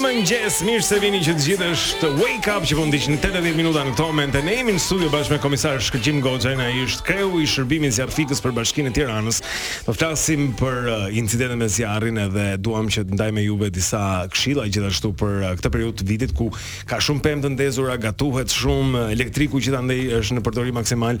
Mëngjes, mirë se vini që të gjithë është Wake Up që po ndiqni 80 minuta në këto momente. Ne jemi në studio bashkë me komisar Shkëlqim Goxhaj, ai është kreu i shërbimit zjarrfikës për Bashkinë e Tiranës. Do flasim për uh, incidentet me zjarrin edhe duam që të ndajmë me juve disa këshilla gjithashtu për uh, këtë periudhë të vitit ku ka shumë pemë të ndezura, gatuhet shumë, uh, elektriku gjithandej është në përdorim maksimal.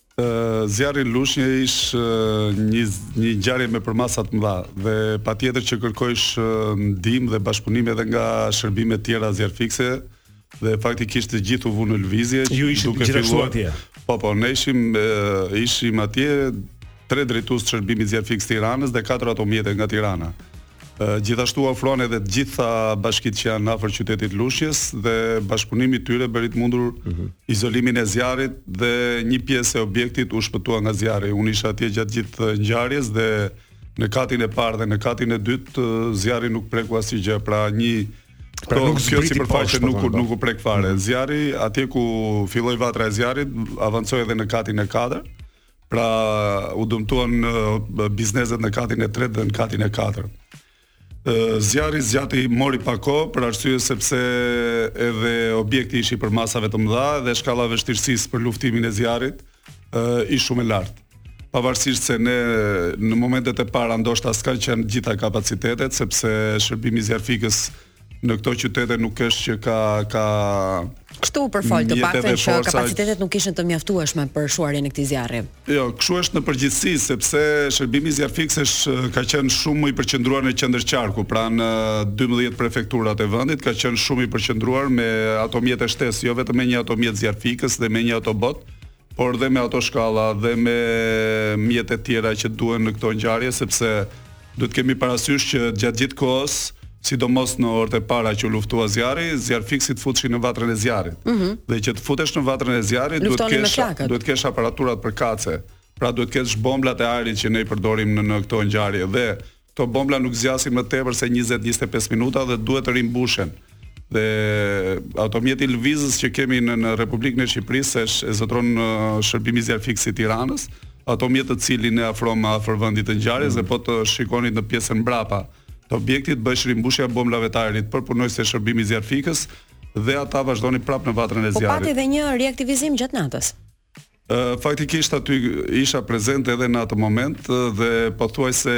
Zjarri në Lushnje ish një një ngjarje me përmasa të mëdha dhe patjetër që kërkojsh ndihmë dhe bashkëpunim edhe nga shërbime të tjera zjarrfikëse dhe faktikisht të gjithë u vunë në lëvizje. Ju ishit gjithashtu atje. Po po, ne ishim ishim atje tre drejtues të shërbimit zjarrfikës të Tiranës dhe katër automjete nga Tirana. Gjithashtu ofruan edhe të gjitha bashkitë që janë afër qytetit të Lushnjes dhe bashkëpunimi i tyre bëri të mundur mhm. izolimin e zjarrit dhe një pjesë e objektit u shpëtua nga zjarri. Unë isha atje gjatë gjithë ngjarjes dhe në katin e parë dhe në katin e dytë zjarri nuk preku asgjë, pra një Pra nuk kjo sipërfaqe nuk po, po. nuk u prek fare. Mhm. Zjarri atje ku filloi vatra e zjarrit avancoi edhe në katin e katër Pra u dëmtuan bizneset në katin e tretë dhe në katin e katërt. Zjarri zgjati mori pak kohë për arsye sepse edhe objekti ish i përmasave të mëdha dhe shkalla e vështirësisë për luftimin e zjarrit ish shumë e lartë. Pavarësisht se ne në momentet e para ndoshta s'kanë qenë gjitha kapacitetet sepse shërbimi zjarrfikës në këto qytete nuk është që ka ka Kështu u përfol të paktën që kapacitetet nuk ishin të mjaftueshme për shuarjen e këtij zjarri. Jo, kështu është në përgjithësi sepse shërbimi zjarrfikës ka qenë shumë i përqendruar në qendër qarku, pra në 12 prefekturat e vendit ka qenë shumë i përqendruar me automjete shtesë, jo vetëm me një automjet zjarrfikës dhe me një autobot, por dhe me autoshkalla dhe me mjete tjera që duhen në këto ngjarje sepse Duhet të kemi parasysh që gjatë gjithë kohës, sidomos në orët e para që u luftua zjarri, zjarrfikësit futeshin në vatrën e zjarrit. Mm -hmm. Dhe që të futesh në vatrën e zjarrit duhet të kesh duhet të kesh aparaturat përkatëse. Pra duhet të kesh bomblat e ajrit që ne i përdorim në në këto ngjarje dhe këto bombla nuk zgjasin më tepër se 20-25 minuta dhe duhet të rimbushen. dhe automjeti lëvizës që kemi në, në Republikën e Shqipërisë është, e zotron shërbimi zjarrfikës i Tiranës, automjet të cilin e afruam afër vendit të ngjarjes mm. dhe po të shikonit në pjesën mbrapa të objektit bëhesh rimbushja e bomblave të ajrit për punonjësit e shërbimit zjarrfikës dhe ata vazhdonin prapë në vatrën e zjarrit. Po pati edhe një riaktivizim gjatë natës. Faktikisht aty isha prezent edhe në atë moment dhe pothuajse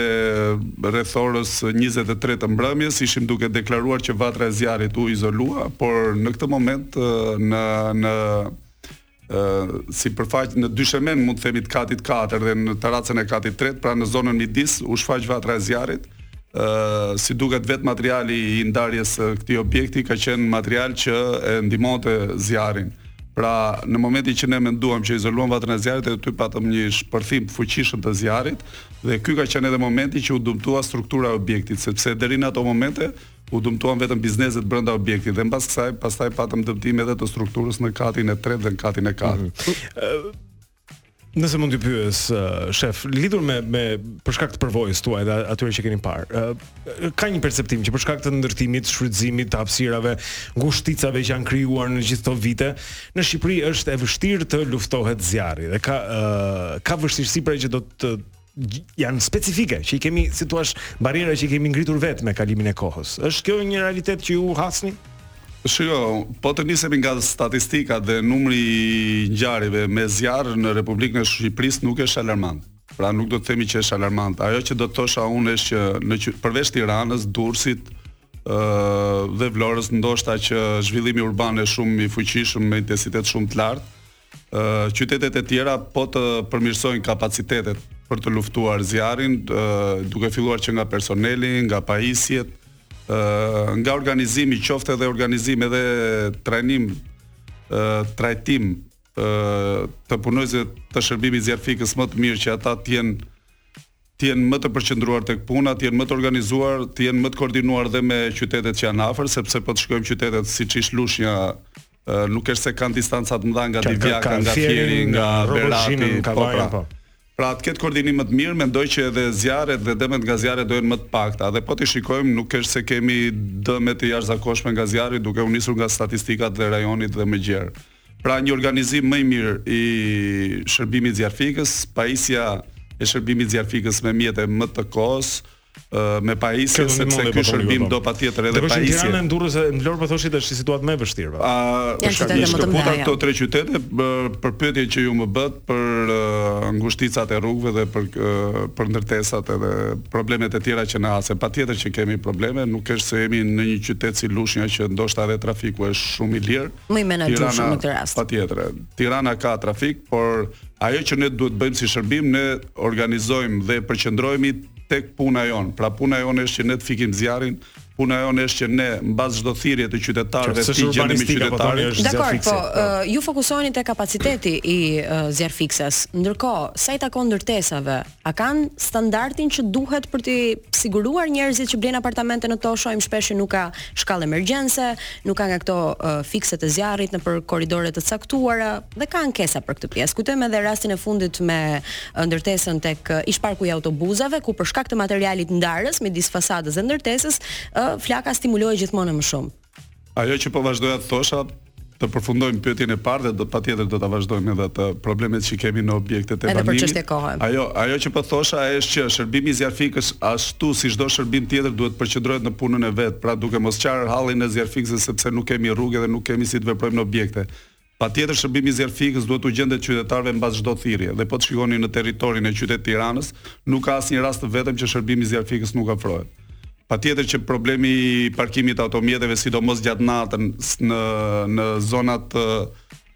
rreth orës 23 të mbrëmjes ishim duke deklaruar që vatra e zjarrit u izolua, por në këtë moment në në sipërfaq në dyshemen mund të themi të katit 4 dhe në tarracën e katit 3, pra në zonën midis u shfaq vatra e zjarrit. Ë si duket vetë materiali i ndarjes së këtij objekti ka qenë material që e ndihmonte zjarrin. Pra, në momentin që ne menduam që izoluam vatrën e zjarrit, aty patëm një shpërthim të fuqishëm të zjarrit dhe ky ka qenë edhe momenti që u dëmtua struktura e objektit, sepse deri në ato momente u dëmtuan vetëm bizneset brenda objektit dhe mbas kësaj pastaj patëm dëmtime edhe të strukturës në katin e tretë dhe në katin e katërt. Mm -hmm. Nëse mund t'ju pyes uh, shef, lidhur me me për shkak të përvojës tuaj dhe atyre që keni parë, uh, ka një perceptim që për shkak të ndërtimit, shfrytëzimit të hapësirave, ngushticave që janë krijuar në gjithë këto vite, në Shqipëri është e vështirë të luftohet zjarri dhe ka uh, ka vështirësi pra që do të janë specifike që i kemi, si thua, barriera që i kemi ngritur vetë me kalimin e kohës. Është kjo një realitet që ju hasni? Shiko, po të nisemi nga statistikat dhe numri i ngjarjeve me zjarr në Republikën e Shqipërisë nuk është alarmant. Pra nuk do të themi që është alarmant. Ajo që do të thosha unë është që në që, përveç Tiranës, Durrësit, ë dhe Vlorës ndoshta që zhvillimi urban është shumë i fuqishëm me intensitet shumë të lartë, Qytetet e tjera po të përmirësojnë kapacitetet për të luftuar zjarrin, duke filluar që nga personeli, nga pajisjet, nga organizimi, qoftë edhe organizim edhe trajnim, trajtim të punonjësve të shërbimit zjarrfikës më të mirë që ata të jenë të jenë më të përqendruar tek puna, të jenë më të organizuar, të jenë më të koordinuar dhe me qytetet që janë afër, sepse po të shikojmë qytetet siç është Lushnja, nuk është se kanë distanca të mëdha nga Divjaka, nga Fieri, nga Berati, po pra. Po. Pra të ketë koordinim më të mirë, mendoj që edhe zjarret dhe dëmet nga zjarret do jenë më të pakta. Dhe po t'i shikojmë, nuk është se kemi dëme të jashtëzakonshme nga zjarri, duke u nisur nga statistikat e rajonit dhe më gjerë. Pra një organizim më i mirë i shërbimit zjarrfikës, pajisja e shërbimit zjarrfikës me mjete më të kohës, me pajisje sepse ky shërbim do patjetër edhe pajisje. Në Tiranë, në Durrës e në Vlorë po thoshit është një situatë më e vështirë. Po. A unë i shkëputa këto tre qytete për pyetjen që ju më bëtë për ngushticat e rrugëve dhe për për ndërtesat edhe problemet e tjera që na hasen. Patjetër që kemi probleme, nuk është se jemi në një qytet si Lushnja që ndoshta edhe trafiku është shumë i lirë. Më i menaxhueshëm në këtë rast. Patjetër. Tirana ka trafik, por ajo që ne duhet bëjmë si shërbim ne organizojmë dhe përqendrohemi tek puna jonë. Pra puna jonë është që ne të fikim zjarrin, puna jonë është që ne mbas çdo thirrje të qytetarëve të gjendemi me qytetarët. Dakor, po ju fokusoheni te kapaciteti i zjarrfikses. Ndërkohë, sa i takon ndërtesave, a kanë standardin që duhet për të siguruar njerëzit që blejnë apartamente në to, shohim shpesh që nuk ka shkallë emergjence, nuk ka nga këto fikse të zjarrit nëpër korridore të caktuara, Dhe ka ankesa për këtë pjesë. Kujtojmë edhe rastin e fundit me ndërtesën tek ish-parku i autobuzave, ku për shkak të materialit ndarës midis fasadës dhe ndërtesës, flaka stimulohej gjithmonë e më shumë. Ajo që po vazhdoja të thosha, të përfundojmë pyetjen e parë dhe do patjetër do ta vazhdojmë edhe atë problemet që kemi në objektet e banimit. Edhe për çështje kohe. Ajo, ajo që po thosha është që shërbimi i zjarrfikës ashtu si çdo shërbim tjetër duhet të përqendrohet në punën e vet, pra duke mos qarë hallin e zjarrfikësve sepse nuk kemi rrugë dhe nuk kemi si të veprojmë në objekte. Patjetër shërbimi zjarrfikës duhet t'u gjendet qytetarëve mbas çdo thirrje dhe po të shikoni në territorin e qytetit Tiranës nuk ka asnjë rast të vetëm që shërbimi zjarrfikës nuk ofrohet. Patjetër që problemi i parkimit të automjeteve sidomos gjatë natën në në zonat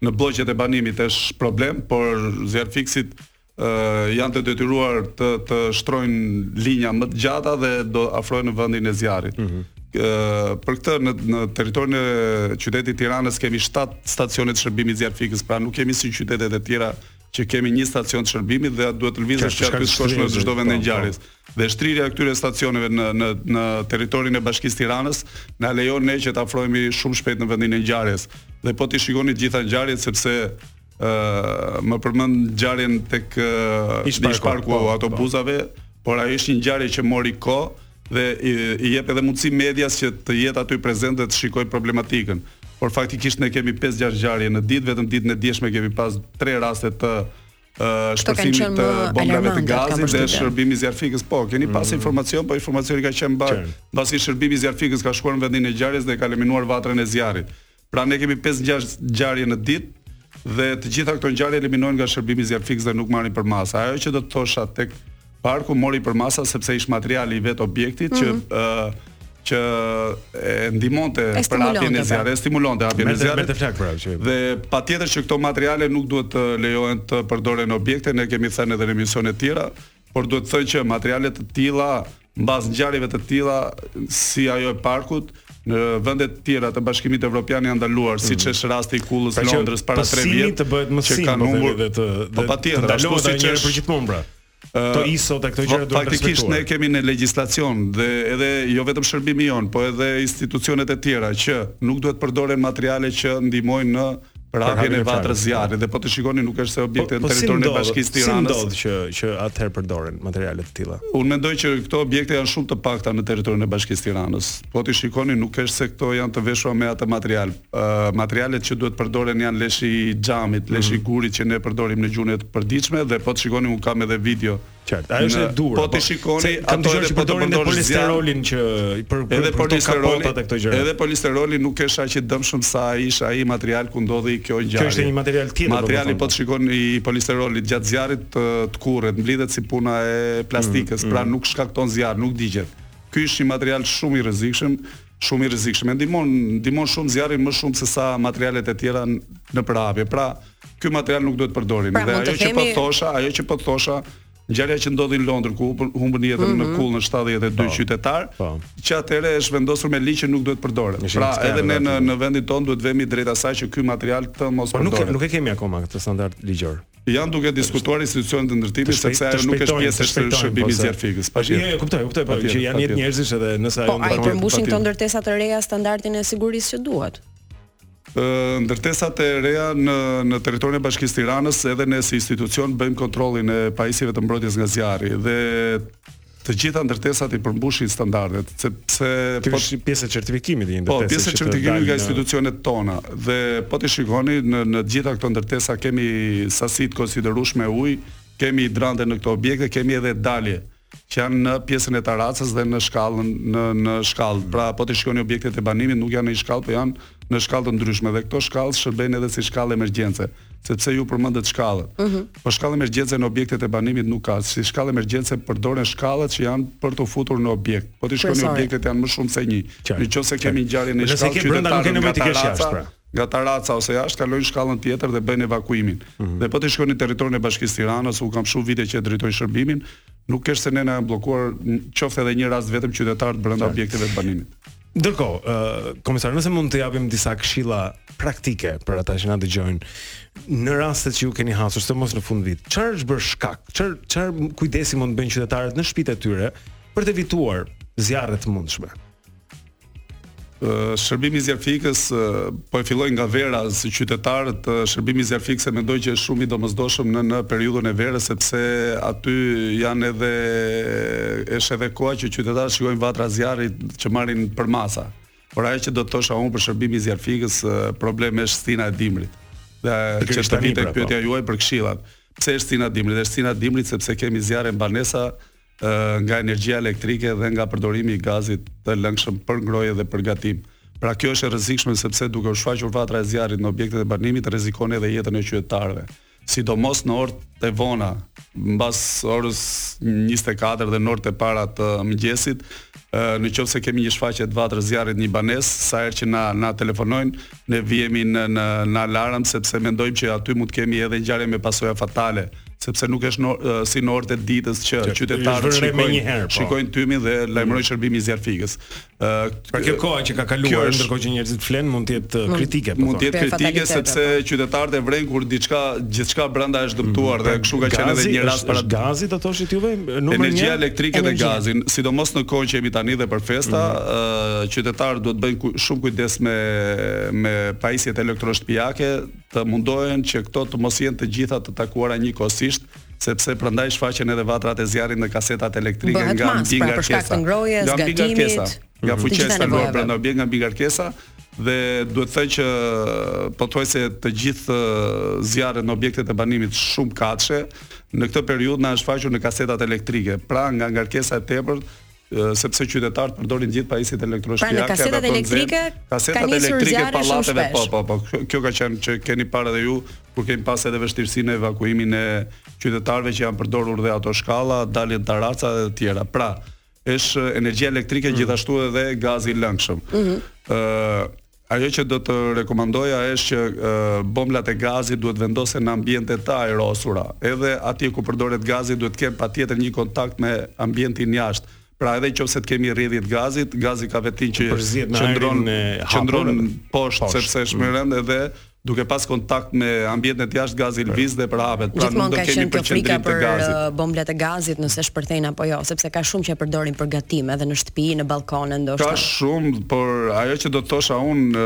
në blloqet e banimit është problem, por zjarrfikësit janë të detyruar të të shtrojnë linja më të gjata dhe do afrohen në vendin e zjarrit. Mm -hmm. Ë për këtë në në territorin e qytetit të Tiranës kemi 7 stacione të shërbimit zjarrfikës, pra nuk jemi si qytetet e tjera që kemi një stacion të shërbimit dhe duhet të lëvizësh që aty të shkosh në çdo vend të po, po. ngjarjes. Dhe shtrirja e këtyre stacioneve në në në territorin e Bashkisë Tiranës na lejon ne që të afrohemi shumë shpejt në vendin e ngjarjes. Dhe po t'i shikoni të gjitha ngjarjet sepse ë më përmend ngjarjen tek uh, ish parku po, po. autobusave, po. por ajo ishte një ngjarje që mori kohë dhe i, i jep edhe mundësi medias që të jetë aty prezent dhe të shikojë problematikën. Por faktikisht ne kemi 5-6 ngjarje në ditë, vetëm ditën e djeshme kemi pas 3 raste të uh, shpërthimit të bombolave të gazit dhe shërbimi zjarrfikës. Po, keni pas mm. informacion, po informacioni ka qenë mbar, mbasi shërbimi zjarrfikës ka shkuar në vendin e ngjarjes dhe ka eliminuar vatrën e zjarrit. Pra ne kemi pesë gjashtë ngjarje në ditë dhe të gjitha këto ngjarje eliminohen nga shërbimi zjarrfikës dhe nuk marrin përmasa. Ajo që do të thosha tek parku mori përmasa sepse ish materiali i vetë objektit mm -hmm. që ë mhm. uh, që e ndihmonte përhapjen e pra. zjarrit, stimulonte përhapjen e zjarrit. Merrte flakë pra që. Dhe patjetër që këto materiale nuk duhet të lejohen të përdoren në objekte, ne kemi thënë edhe në emisione të tjera, Por duhet thënë që materiale të tilla, mbas ngjarjeve të tilla si ajo e parkut, në vende të tjera të Bashkimit Evropian janë ndaluar, mm. siç është rasti i kullës pra Londrës para 3 vjet. Të bëhet më që kanë po humbur dhe të po patjetër, ndalohet edhe një herë për gjithmonë pra. Këto ISO dhe këto gjëra duhet të respektohen. Faktikisht ne kemi në legjislacion dhe edhe jo vetëm shërbimi jonë, po edhe institucionet e tjera që nuk duhet të përdoren materiale që ndihmojnë në për hapjen e vatrës zjarrit dhe po të shikoni nuk është se objekte po, po në territorin e bashkisë Tiranës. Si ndodh që që atëherë përdoren materiale të tilla? Unë mendoj që këto objekte janë shumë të pakta në territorin e bashkisë Tiranës. Po të shikoni nuk është se këto janë të veshura me atë material. Uh, materialet që duhet përdoren janë leshi i xhamit, leshi i mhm. gurit që ne përdorim në gjuhën e përditshme dhe po të shikoni unë kam edhe video Qartë. Ajo është e dur. Po t'i shikoni ato që po përdorin dhe polisterolin që për për edhe polisterolin ato këto gjëra. Edhe polisteroli nuk është aq i dëmshëm sa ishte ai material ku ndodhi kjo ngjarje. Kjo është një material tjetër. Materiali po të shikon i polisterolit gjatë zjarrit të, tkurret, mblidhet si puna e plastikës, mm, pra mm. nuk shkakton zjarr, nuk digjet. Ky është një material shumë i rrezikshëm, Shumë i rrezikshëm. E ndihmon, ndihmon shumë zjarrin më shumë se sa materialet e tjera në përhapje. Pra, ky material nuk duhet të përdorin. Pra, dhe ajo themi... që po thosha, ajo që po thosha, ngjarja që ndodhi në Londër ku humbën jetën mm -hmm. në mhm. kullën 72 po, qytetar, po. që atëherë është vendosur me ligj që nuk duhet të përdoret. Pra, edhe ne në vendin tonë duhet vemi drejt asaj që ky material të mos përdoret. Po nuk nuk e kemi akoma këtë standard ligjor. Janë duke diskutuar institucionet e ndërtimit sepse ajo nuk është pjesë e shërbimit po, zjarrfikës. Po, jo, jo, kuptoj, kuptoj, po që janë jetë njerëzish edhe nëse ajo ndërton. Po, a i përmbushin këto ndërtesa të reja standardin e sigurisë që duhet. Ë ndërtesat e reja në në territorin e Bashkisë Tiranës edhe ne si institucion bëjmë kontrollin e pajisjeve të mbrojtjes nga zjarri dhe Të gjitha ndërtesat i përmbushin standardet, sepse po është pjesë e certifikimit të një ndërtese. Po, pjesë e certifikimit nga institucionet tona dhe po t'i shikoni në në të gjitha këto ndërtesa kemi sasi të konsiderueshme ujë, kemi hidrante në këto objekte, kemi edhe dalje që janë në pjesën e taracës dhe në shkallën në në shkallë. Pra, po t'i shikoni objektet e banimit nuk janë në një shkallë, po janë në shkallë të ndryshme dhe këto shkallë shërbejnë edhe si shkallë emergjence, sepse ju përmendët shkallët. Mm -hmm. Po shkallë emergjence në objektet e banimit nuk ka, si shkallë emergjence përdoren shkallët që janë për të futur në objekt. Po t'i shikoni objektet janë më shumë se një. Në qoftë se kemi ngjarje në shkallë qytetarët nga taraca, pra. nga taraca ose jashtë kalojnë shkallën tjetër dhe bëjnë evakuimin. Mm -hmm. Dhe po të shikoni në territorin e Bashkisë Tiranës, unë kam shumë vite që e drejtoj shërbimin, nuk është se ne na janë bllokuar qoftë edhe një rast vetëm qytetarët brenda objekteve të banimit. Ndërkohë, uh, komisar, nëse mund të japim disa këshilla praktike për ata që na dëgjojnë, në rastet që ju keni hasur sidomos në fundvit, çfarë është bërë shkak? Çfarë çfarë kujdesi mund të bëjnë qytetarët në shtëpitë e tyre për të evituar zjarre të mundshme? shërbimi zjarrfikës po e filloj nga vera si qytetarët shërbimi zjarrfikës e mendoj që është shumë i domosdoshëm në në periudhën e verës sepse aty janë edhe është edhe koha që qytetarët shikojnë vatra zjarrit që marrin përmasa. Por ajo që do të thosha unë për shërbimin zjarrfikës, problemi është stina e dimrit. Dhe që është pra, pyetja po. juaj për këshillat. Pse është stina e dimrit? Është stina e dimrit sepse kemi zjarre në banesa nga energjia elektrike dhe nga përdorimi i gazit të lëngshëm për ngrohje dhe për gatim. Pra kjo është e rrezikshme sepse duke u shfaqur vatra e zjarrit në objektet e banimit rrezikon edhe jetën e qytetarëve. sidomos në orët e vona, mbas orës 24 dhe në orët e para të mëngjesit, në qoftë se kemi një shfaqje të vatrës së zjarrit në një banesë, sa herë që na na telefonojnë, ne vihemi në në në alarm sepse mendojmë që aty mund të kemi edhe ngjarje me pasoja fatale, sepse nuk është në, si në orët e ditës që qytetarët shikojnë, po. shikojnë tymin dhe lajmërojnë mm. shërbimin zjarrfikës. Pra kjo koha që ka kaluar, është... ndërkohë që njerëzit flenë, mund të jetë uh, kritike. Po mund të jetë kritike sepse po. qytetarët e vërejnë kur diçka gjithçka brenda është dëmtuar mm, dhe pra kështu ka qenë edhe një rast para gazit, do thoshit juve, numër 1. Energjia elektrike dhe gazin, sidomos në kohën që jemi tani dhe për festa, mhm. uh, qytetarët duhet të bëjnë shumë kujdes me me pajisjet elektroshtëpiake, të mundohen që këto të mos jenë të gjitha të takuara njëkohësisht, sepse prandaj shfaqen edhe vatrat e zjarrit në kasetat elektrike Bëhet nga, pra, mbingarkesa. Ngrojes, nga mbingarkesa, nga mhm. fuqia e instaluar brenda objektit nga mbingarkesa dhe duhet thënë që pothuajse të gjithë zjarret në objektet e banimit shumëkatëshe në këtë periudhë na janë shfaqur në kasetat elektrike. Pra nga ngarkesa e tepërt sepse qytetarët përdorin gjithë pajisjet elektroshtëpiake pra në kasetat elektrike kasetat elektrike pallateve po po po kjo ka qenë që keni parë edhe ju kur kemi pas edhe vështirësi në evakuimin e qytetarëve që janë përdorur dhe autoshkalla dalje në tarraca dhe të tjera pra është energjia elektrike mm. gjithashtu edhe gazi i lëngshëm mm -hmm. Ajo që do të rekomandoja është që bomblat e gazit duhet të vendosen në ambiente të ajrosura. Edhe atje ku përdoret gazi duhet të kenë patjetër një kontakt me ambientin jashtë. Pra edhe nëse të kemi rrjedhje të gazit, gazi ka vetinë që qëndron qëndron poshtë sepse është më i rëndë edhe Duke pas kontakt me ambjentet jashtë gazi lëviz dhe përhapet, pra nuk do të kemi përqendrim të gazit. Gjithmonë ka qenë kjo frika për bomblat e gazit nëse shpërthejnë apo jo, sepse ka shumë që e përdorin për gatim edhe në shtëpi, në ballkone ndoshta. Ka shumë, por ajo që do të thosha unë,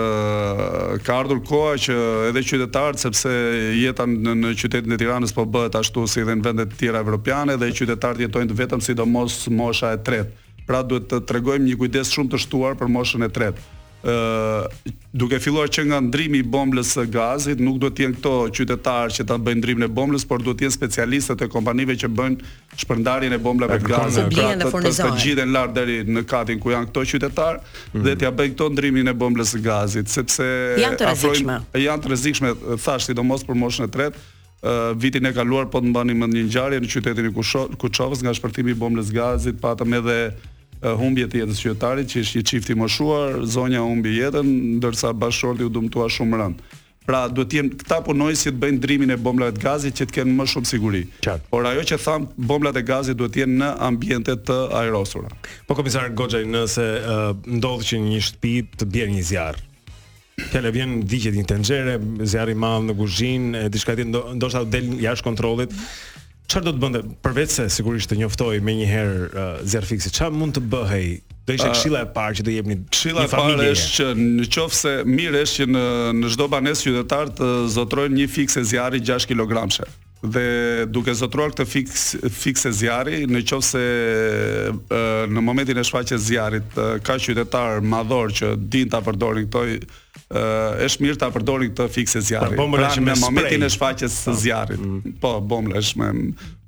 ka ardhur koha që edhe qytetarët, sepse jeta në qytetin e Tiranës po bëhet ashtu si dhe në vende të tjera evropiane dhe qytetarët jetojnë të vetëm sidomos mosha e tretë. Pra duhet të tregojmë një kujdes shumë të shtuar për moshën e tretë. ë duke filluar që nga ndërrimi i bomblës së gazit, nuk duhet të jenë këto qytetarë që ta bëjnë ndërrimin e bomblës, por duhet të jenë specialistët e kompanive që bëjnë shpërndarjen e bomblave të gazit, pra të, të, të ngjiten lart deri në katin ku janë këto qytetarë mm. dhe t'ia bëjnë këto ndërrimin e bomblës së gazit, sepse janë të rrezikshme. Janë të rrezikshme, thashë sidomos për moshën e tretë, Vitin e kaluar po të mbani mend një ngjarje në qytetin e Kuçovës nga shpërthimi i bombolës gazit patëm edhe humbje të jetës qytetarit që është një çift i moshuar, zonja humbi jetën ndërsa bashkëshorti u dëmtua shumë rëndë. Pra duhet të jenë këta punonjësit të bëjnë ndërrimin e bombolave të gazit që të kenë më shumë siguri. Qartë. Por ajo që tham, bombolat e gazit duhet të jenë në ambiente të ajrosura. Po komisar Goxhaj, nëse uh, ndodh që në shtëpi të bjerë një zjarr, Fjala vjen digjet një tenxhere, zjarri i madh në kuzhinë, diçka tjetër ndo, ndoshta del jashtë kontrollit. Çfarë do të bënte përveç se sigurisht të njoftojë menjëherë uh, zjarrfikësit? Çfarë mund të bëhej? Ç'do ishte këshilla e parë që do jepni këshilla e parë është që në qoftë se mirë është që në në çdo banesë qytetarët të zotërojnë një fikse zjarri 6 kilogramshe. dhe duke zotëruar këtë fiks fikse zjarri, në qoftë se në momentin e shfaqjes së zjarrit ka qytetarë madhorë që dinë ta përdorin këto është mirë ta përdorin këtë fikse zjarri. Pra, pra në momentin e shfaqjes së po. zjarrit. Mm. Po, bombola është me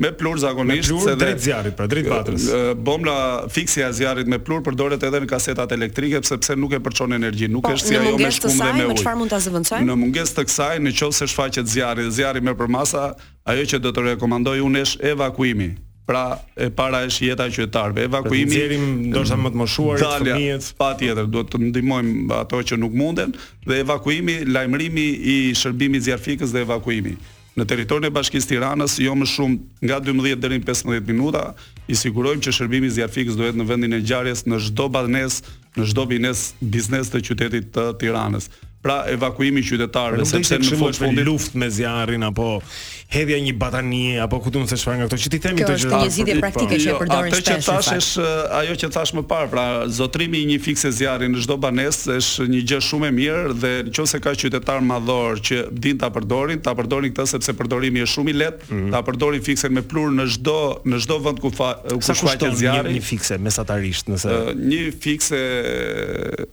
me pluhur zakonisht se drejt zjarrit, pra drejt vatrës. Bombola Fiksja e zjarrit me pluhur përdoret edhe në kasetat elektrike sepse nuk e përçon energjinë, nuk është si ajo me shkumë dhe me ujë. Në mungesë të kësaj, në qoftë se shfaqet zjarri dhe zjarri merr përmasa, ajo që do të rekomandoj unë është evakuimi. Pra, e para është jeta e qytetarëve. Evakuimi. Pra të nxjerrim ndoshta më të moshuarit, fëmijët, patjetër duhet të ndihmojmë ato që nuk munden dhe evakuimi, lajmërimi i shërbimit zjarrfikës dhe evakuimi. Në territorin e Bashkisë Tiranës, jo më shumë nga dymbëdhjetë deri në pesëmbëdhjetë minuta, i sigurojmë që shërbimi zjarrfikës do jetë në vendin e ngjarjes në çdo banesë, në çdo bines, biznes të qytetit të Tiranës. Pra, evakuimi i qytetarëve, po sepse në fund të fundit lufta me zjarrin apo hedhja e një batanie apo ku di unë se çfarë nga këto që t'i themi këto gjëra. Kjo është një zgjidhje praktike që e jo, përdorin shpesh. Atë që thashë është ajo që thashë më parë, pra zotërimi i një fikse zjarri në çdo banesë është një gjë shumë e mirë dhe në qoftë se ka qytetarë madhorë që Dinë ta përdorin, ta përdorin këtë sepse përdorimi është shumë i lehtë, mm -hmm. ta përdorin fiksen me pluhur në çdo në çdo vend ku, ku shfaqet zjarri. Sa kushton një, një fikse mesatarisht, nëse uh, një fikse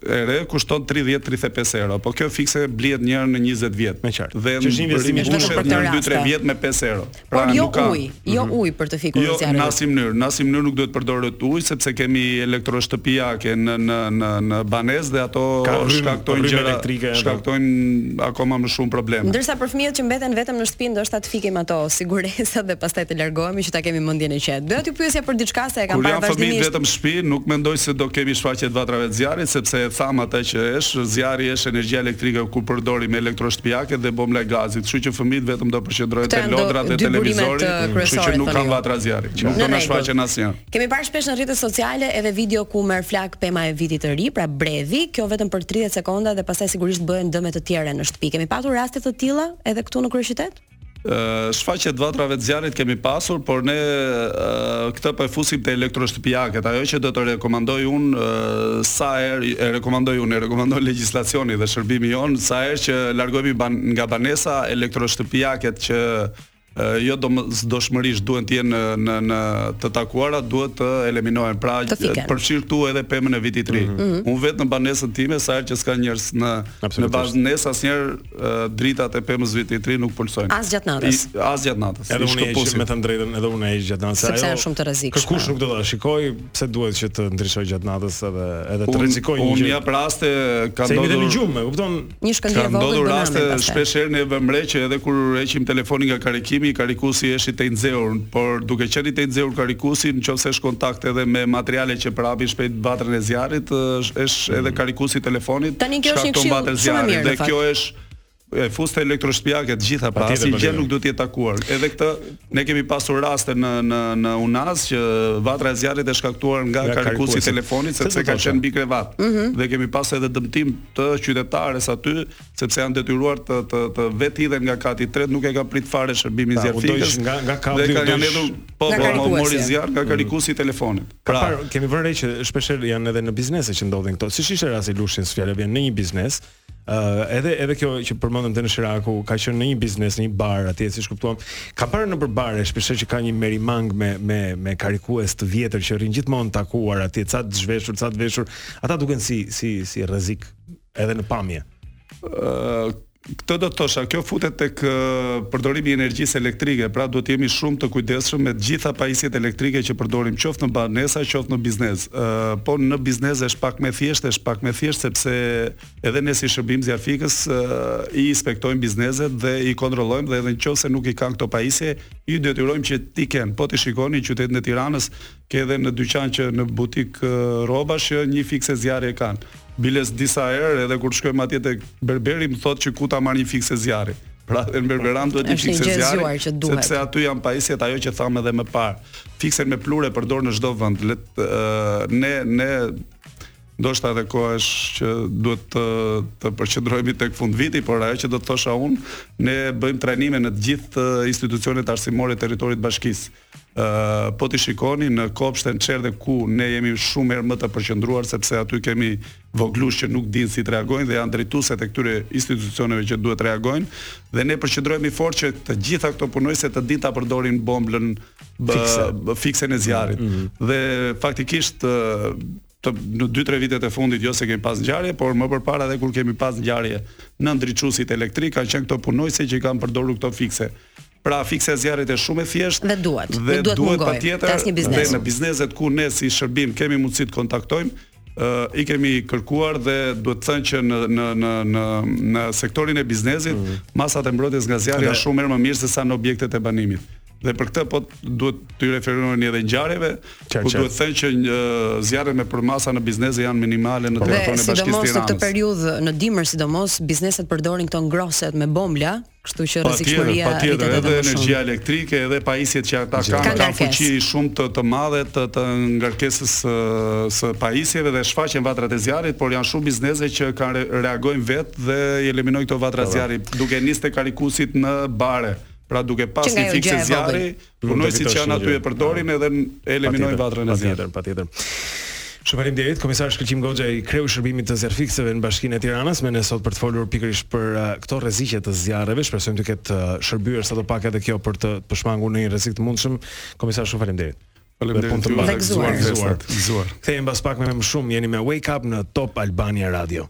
e re kushton 30-35 euro, po kjo fikse blihet një herë në 20 vjet. E qartë. Dhe mbushet për 2-3 vjet me 5 euro. Pra jo nuk ka ujë, jo mhm. ujë për të fikur jo, zjarrin. Jo, në asnjë mënyrë, në asnjë mënyrë nuk duhet të përdoret ujë sepse kemi elektroshtëpiake në në në në banesë dhe ato shkaktojnë gjëra elektrike, shkaktojnë akoma më shumë probleme. Ndërsa për fëmijët që mbeten vetëm në shtëpi, ndoshta të fikim ato siguresat dhe pastaj të largohemi që ta kemi mendjen e qetë. Doja t'ju pyesja për diçka se e kam parë vazhdimisht. Kur janë fëmijët vetëm në shtëpi, nuk mendoj se do kemi shfaqje të vatrave të zjarrit sepse thamë ata që shkaktojnë zjarrin është energjia elektrike kur përdorim elektroshtëpiake dhe bombola e gazit. Kështu që fëmijët vetëm do qëndrojnë te lodrat dhe televizori, kështu që nuk kanë vatra zjarri. Nuk do na shfaqen asnjë. Kemi parë shpesh në rrjetet sociale edhe video ku merr flakë pema e vitit të ri, pra bredhi, kjo vetëm për 30 sekonda dhe pastaj sigurisht bëhen dëme të tjera në shtëpi. Kemi pasur raste të tilla edhe këtu në kryeqytet? shfaqje të vatrave të zjarrit kemi pasur, por ne këtë po e fusim te elektroshtëpiaket. Ajo që do të rekomandoj unë, s'e rekomandoj unë, e rekomandon legjislacioni dhe shërbimi jonë, sa herë që largohemi ban, nga banesa elektroshtëpiaket që jo domosdoshmërisht duhen të jenë në në të takuara duhet të eliminohen pra përfshir këtu edhe pemën e vitit të ri. Mm -hmm. Unë vetë në banesën time sa herë që s'ka njerëz në në banesë asnjëherë dritat e pemës së vitit të ri nuk pulsojnë. As gjatë natës. I, as gjatë natës. Edhe unë e shkëpus, me thënë të drejtën, edhe unë e shkëpus gjatë natës. Sepse është shumë e rrezikshme. Kërkush nuk do ta shikojë pse duhet që të ndriçojë gjatë natës edhe edhe të rrezikojë një gjë. Në një rast ka ndodhur. Se jemi në gjumë, kupton? Një shkëndijë e vogël dhe ndodh pastaj. shpesh herë ne vëmë re që edhe kur heqim telefonin nga karikimi, karikusi është i tejnxehur, por duke qenë i tejnxehur karikusi, qoftë se është në kontakt edhe me materiale që përhapin shpejt vatrën e zjarrit, është edhe karikusi i telefonit, Tani kjo është një shkakton këshillë vatër shumë e zjarri mirë, në dhe fakt. kjo është, e fus te elektroshtëpiake të gjitha, pra Patjetër, asnjë gjë patjetër. nuk duhet të jetë takuar. Edhe këtë ne kemi pasur raste në në në Unaz që vatra e zjarrit është shkaktuar nga, Nga karikusi karikusi. i telefonit Këtë sepse do ka thosha. qenë mbi krevat. Dhe kemi pas edhe dëmtim të qytetares aty, sepse janë detyruar të të të vetë hidhen nga kati i tretë, nuk e ka prit fare shërbimi pra, zjarrfikës. Nga nga ka dhe kanë janë hedhur po po më mori zjarr nga mm. karikusi i telefonit. Pra, pra kemi vënë re që shpesh janë edhe në biznese që ndodhin këto. Siç ishte rasti i Lushnjës, fjala vjen në një biznes, Uh, edhe edhe kjo që përmendëm te Unaza, në Shiraku ka qenë në një biznes, në një bar atje, siç kuptuam. Kam parë nëpër bare shpesh që ka një merimangë me me me karikues të vjetër që rrin gjithmonë takuar atje, ca të zhveshur, ca të veshur, Ata duken si si si rrezik edhe në pamje. Ëh, këtë do të thosha, kjo futet tek përdorimi i energjisë elektrike, pra duhet të jemi shumë të kujdesshëm me të gjitha pajisjet elektrike që përdorim, qoftë në banesa, qoftë në biznes. Ë po në biznes është pak më thjesht, është pak më thjesht sepse edhe ne si shërbim zjarrfikës i inspektojmë bizneset dhe i kontrollojmë dhe edhe në qoftë se nuk i kanë këto pajisje, i detyrojmë që t'i kenë. Po të shikoni në qytetin e Tiranës, Ke dhe në dyqan, që në butik rrobash një fikse zjarri e kanë. Biles disa herë edhe kur shkojmë atje tek berberi më thotë që ku ta marr një fikse zjarri. Pra edhe në berberanë duhet një fikse zjarri. Është një Sepse aty janë pajisjet ajo që thamë edhe më parë. Fiksen me pluhur e përdor në çdo vend. Le të ne ne ndoshta edhe koha është që duhet të të përqendrohemi tek fund viti, por ajo që do të thosha unë, ne bëjmë trajnime në të gjithë institucionet arsimore të territorit të bashkisë. po t'i shikoni në kopshte e çerdhe ku ne jemi shumë herë më të përqendruar sepse aty kemi voglush që nuk dinë si të reagojnë dhe janë drejtueset e këtyre institucioneve që duhet të reagojnë dhe ne përqendrohemi fort që të gjitha këto punonjëse të dinë ta përdorin bombolën fikse fiksen e zjarrit mm -hmm. dhe faktikisht të, në 2-3 vitet e fundit jo se kemi pas ngjarje, por më përpara edhe kur kemi pas ngjarje në ndriçuesit elektrikë kanë qenë këto punonjëse që kanë përdorur këto fikse. Pra fiksja e zjarrit është shumë e thjeshtë. Dhe duhet. Dhe duhet, duhet patjetër. Dhe në bizneset ku ne si shërbim kemi mundësi të kontaktojmë, i kemi kërkuar dhe duhet thënë që në në në në në sektorin e biznesit mm. masat e mbrojtjes nga zjarri janë shumë më mirë se sa në objektet e banimit. Dhe për këtë po duhet t'i referohem edhe ngjarjeve, ku duhet thënë që zjarret me përmasa në biznese janë minimale në territorin e bashkisë Tiranës. Sidomos në këtë periudhë në dimër, sidomos bizneset përdorin këto ngrohëset me bombola, Kështu që rrezikshmëria është edhe më shumë. Energjia elektrike edhe pajisjet që ata kanë kanë kan fuqi shumë të të madhe të të ngarkesës së, së pajisjeve dhe shfaqen vatrat e zjarrit, por janë shumë biznese që kanë reagojnë vetë dhe i eliminojnë këto vatra zjarri duke nisë te karikuesit në bare. Pra duke pas një fikse zjarri, Punonjësit që janë aty e përdorin edhe eliminojnë vatrën e zjarrit. Patjetër, patjetër. Shumë faleminderit komisar Shkëlqim Goxhaj, kreu i shërbimit të zjarrfikësve në Bashkinë e Tiranës me ne sot për të folur pikërisht për uh, këto rreziqe të zjarreve. Shpresojmë të ketë uh, shërbyer sadopak edhe kjo për të të shmangur ndonjë rrezik të mundshëm. Komisar, shumë faleminderit. Faleminderit ju, gëzuar. Gëzuar. Kthehemi pas pak me më shumë. Jeni me Wake Up në Top Albania Radio.